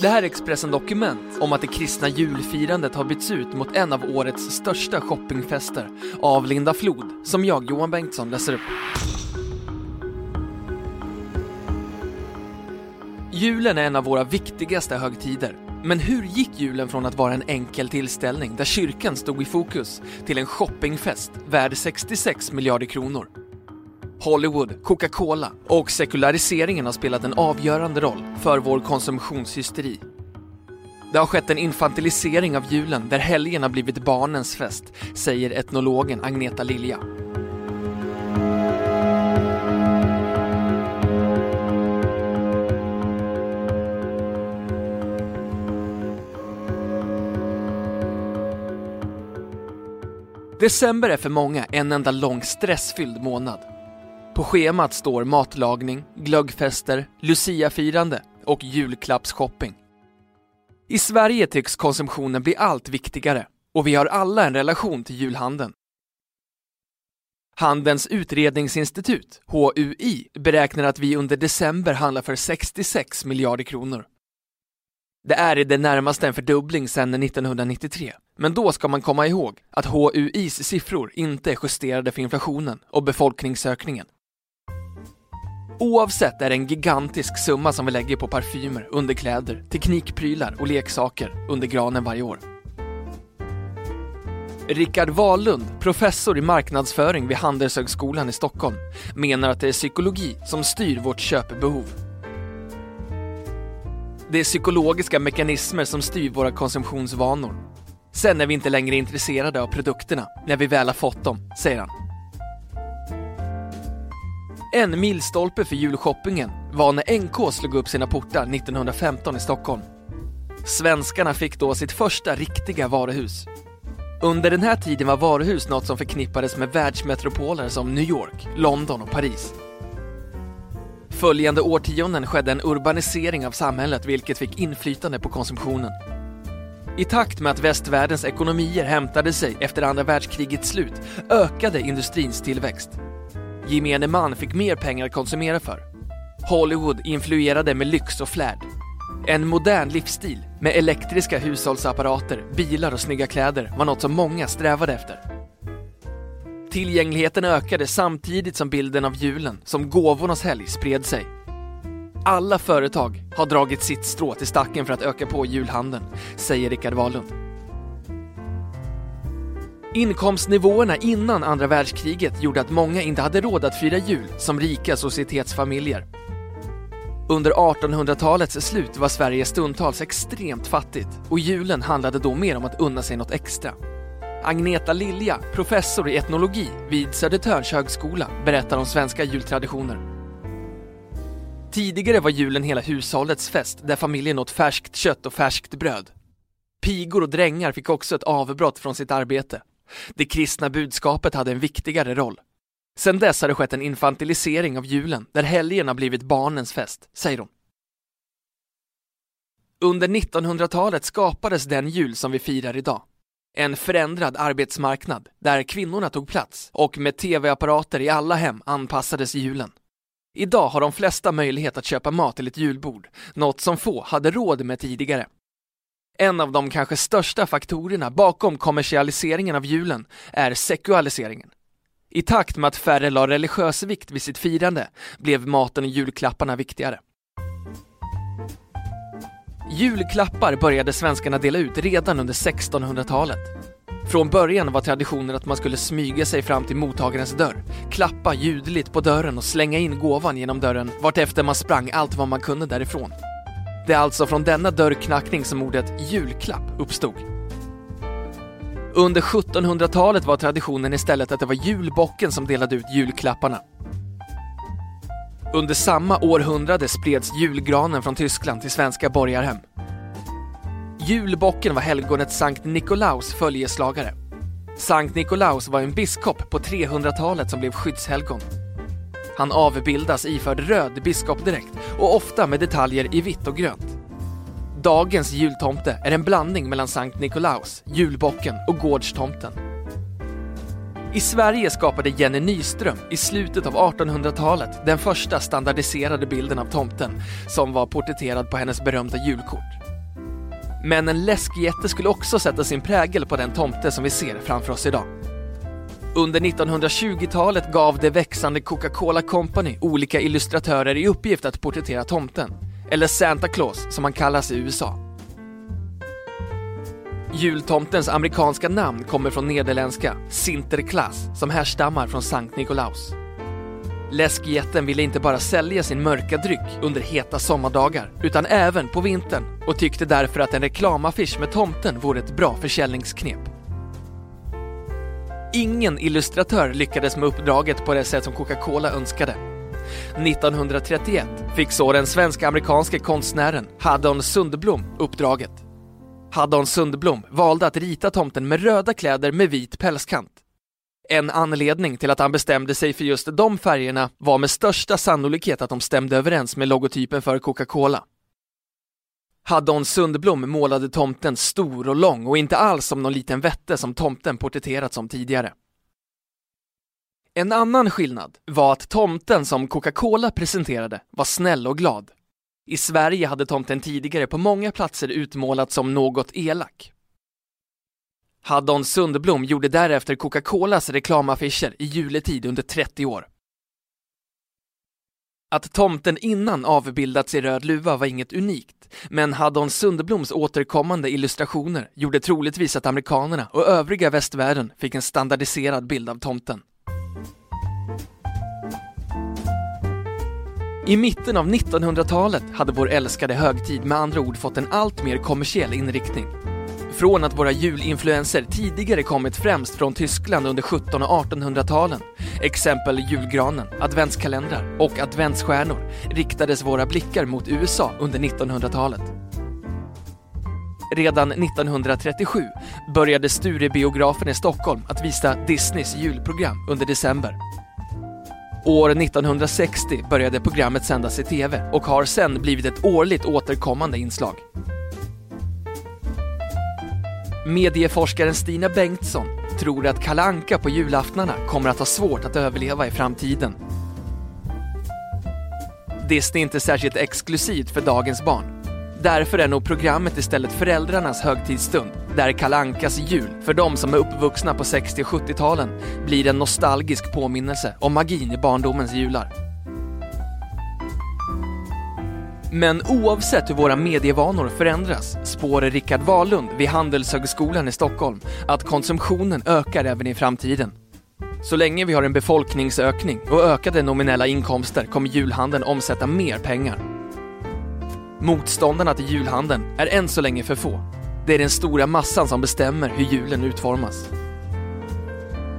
Det här är Expressen Dokument om att det kristna julfirandet har bytts ut mot en av årets största shoppingfester av Linda Flod, som jag, Johan Bengtsson, läser upp. Julen är en av våra viktigaste högtider. Men hur gick julen från att vara en enkel tillställning där kyrkan stod i fokus till en shoppingfest värd 66 miljarder kronor? Hollywood, Coca-Cola och sekulariseringen har spelat en avgörande roll för vår konsumtionshysteri. Det har skett en infantilisering av julen där helgen har blivit barnens fest, säger etnologen Agneta Lilja. December är för många en enda lång stressfylld månad. På schemat står matlagning, glöggfester, luciafirande och julklappsshopping. I Sverige tycks konsumtionen bli allt viktigare och vi har alla en relation till julhandeln. Handelns utredningsinstitut, HUI, beräknar att vi under december handlar för 66 miljarder kronor. Det är i det närmaste en fördubbling sedan 1993, men då ska man komma ihåg att HUIs siffror inte är justerade för inflationen och befolkningsökningen. Oavsett är det en gigantisk summa som vi lägger på parfymer, underkläder, teknikprylar och leksaker under granen varje år. Rickard Wahlund, professor i marknadsföring vid Handelshögskolan i Stockholm, menar att det är psykologi som styr vårt köpbehov. Det är psykologiska mekanismer som styr våra konsumtionsvanor. Sen är vi inte längre intresserade av produkterna när vi väl har fått dem, säger han. En milstolpe för julshoppingen var när NK slog upp sina portar 1915 i Stockholm. Svenskarna fick då sitt första riktiga varuhus. Under den här tiden var varuhus något som förknippades med världsmetropoler som New York, London och Paris. Följande årtionden skedde en urbanisering av samhället vilket fick inflytande på konsumtionen. I takt med att västvärldens ekonomier hämtade sig efter andra världskrigets slut ökade industrins tillväxt. Gemene man fick mer pengar att konsumera för. Hollywood influerade med lyx och flärd. En modern livsstil med elektriska hushållsapparater, bilar och snygga kläder var något som många strävade efter. Tillgängligheten ökade samtidigt som bilden av julen som gåvornas helg spred sig. Alla företag har dragit sitt strå till stacken för att öka på julhandeln, säger Rickard Wahlund. Inkomstnivåerna innan andra världskriget gjorde att många inte hade råd att fira jul som rika societetsfamiljer. Under 1800-talets slut var Sverige stundtals extremt fattigt och julen handlade då mer om att unna sig något extra. Agneta Lilja, professor i etnologi vid Södertörns högskola, berättar om svenska jultraditioner. Tidigare var julen hela hushållets fest där familjen åt färskt kött och färskt bröd. Pigor och drängar fick också ett avbrott från sitt arbete. Det kristna budskapet hade en viktigare roll. Sedan dess har det skett en infantilisering av julen där helgen har blivit barnens fest, säger hon. Under 1900-talet skapades den jul som vi firar idag. En förändrad arbetsmarknad där kvinnorna tog plats och med tv-apparater i alla hem anpassades julen. Idag har de flesta möjlighet att köpa mat till ett julbord, något som få hade råd med tidigare. En av de kanske största faktorerna bakom kommersialiseringen av julen är sekualiseringen. I takt med att färre la religiös vikt vid sitt firande blev maten och julklapparna viktigare. Julklappar började svenskarna dela ut redan under 1600-talet. Från början var traditionen att man skulle smyga sig fram till mottagarens dörr, klappa ljudligt på dörren och slänga in gåvan genom dörren vartefter man sprang allt vad man kunde därifrån. Det är alltså från denna dörrknackning som ordet julklapp uppstod. Under 1700-talet var traditionen istället att det var julbocken som delade ut julklapparna. Under samma århundrade spreds julgranen från Tyskland till svenska borgarhem. Julbocken var helgonet Sankt Nikolaus följeslagare. Sankt Nikolaus var en biskop på 300-talet som blev skyddshelgon. Han avbildas iförd röd biskopdräkt och ofta med detaljer i vitt och grönt. Dagens jultomte är en blandning mellan Sankt Nikolaus, julbocken och gårdstomten. I Sverige skapade Jenny Nyström i slutet av 1800-talet den första standardiserade bilden av tomten som var porträtterad på hennes berömda julkort. Men en läskjätte skulle också sätta sin prägel på den tomte som vi ser framför oss idag. Under 1920-talet gav det växande Coca-Cola Company olika illustratörer i uppgift att porträttera tomten, eller Santa Claus som han kallas i USA. Jultomtens amerikanska namn kommer från nederländska Sinterklaas som härstammar från Sankt Nikolaus. Läskjätten ville inte bara sälja sin mörka dryck under heta sommardagar utan även på vintern och tyckte därför att en reklamaffisch med tomten vore ett bra försäljningsknep. Ingen illustratör lyckades med uppdraget på det sätt som Coca-Cola önskade. 1931 fick så den svensk-amerikanske konstnären Haddon Sundblom uppdraget. Haddon Sundblom valde att rita tomten med röda kläder med vit pälskant. En anledning till att han bestämde sig för just de färgerna var med största sannolikhet att de stämde överens med logotypen för Coca-Cola. Haddon Sundblom målade tomten stor och lång och inte alls som någon liten vätte som tomten porträtterats som tidigare. En annan skillnad var att tomten som Coca-Cola presenterade var snäll och glad. I Sverige hade tomten tidigare på många platser utmålats som något elak. Haddon Sundblom gjorde därefter Coca-Colas reklamaffischer i juletid under 30 år. Att tomten innan avbildats i röd luva var inget unikt, men Haddon Sunderbloms återkommande illustrationer gjorde troligtvis att amerikanerna och övriga västvärlden fick en standardiserad bild av tomten. I mitten av 1900-talet hade vår älskade högtid med andra ord fått en allt mer kommersiell inriktning. Från att våra julinfluenser tidigare kommit främst från Tyskland under 1700 och 1800-talen, exempel julgranen, adventskalendrar och adventsstjärnor, riktades våra blickar mot USA under 1900-talet. Redan 1937 började Sturebiografen i Stockholm att visa Disneys julprogram under december. År 1960 började programmet sändas i TV och har sedan blivit ett årligt återkommande inslag. Medieforskaren Stina Bengtsson tror att Kalle Anka på julaftnarna kommer att ha svårt att överleva i framtiden. Disney är inte särskilt exklusivt för dagens barn. Därför är nog programmet istället föräldrarnas högtidsstund, där Kalle Ankas jul, för de som är uppvuxna på 60 och 70-talen, blir en nostalgisk påminnelse om magin i barndomens jular. Men oavsett hur våra medievanor förändras spår Rickard Wahlund vid Handelshögskolan i Stockholm att konsumtionen ökar även i framtiden. Så länge vi har en befolkningsökning och ökade nominella inkomster kommer julhandeln omsätta mer pengar. Motståndarna till julhandeln är än så länge för få. Det är den stora massan som bestämmer hur julen utformas.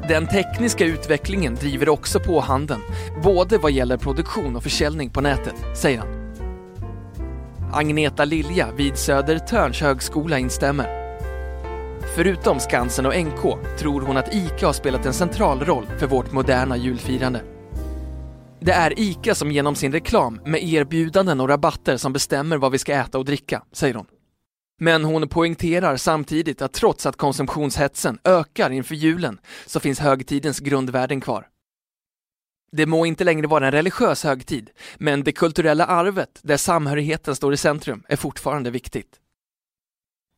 Den tekniska utvecklingen driver också på handeln, både vad gäller produktion och försäljning på nätet, säger han. Agneta Lilja vid Södertörns högskola instämmer. Förutom Skansen och NK tror hon att ICA har spelat en central roll för vårt moderna julfirande. Det är ICA som genom sin reklam med erbjudanden och rabatter som bestämmer vad vi ska äta och dricka, säger hon. Men hon poängterar samtidigt att trots att konsumtionshetsen ökar inför julen så finns högtidens grundvärden kvar. Det må inte längre vara en religiös högtid, men det kulturella arvet där samhörigheten står i centrum är fortfarande viktigt.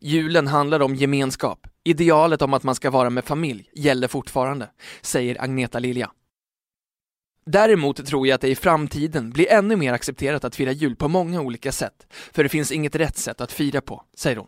Julen handlar om gemenskap. Idealet om att man ska vara med familj gäller fortfarande, säger Agneta Lilja. Däremot tror jag att det i framtiden blir ännu mer accepterat att fira jul på många olika sätt, för det finns inget rätt sätt att fira på, säger hon.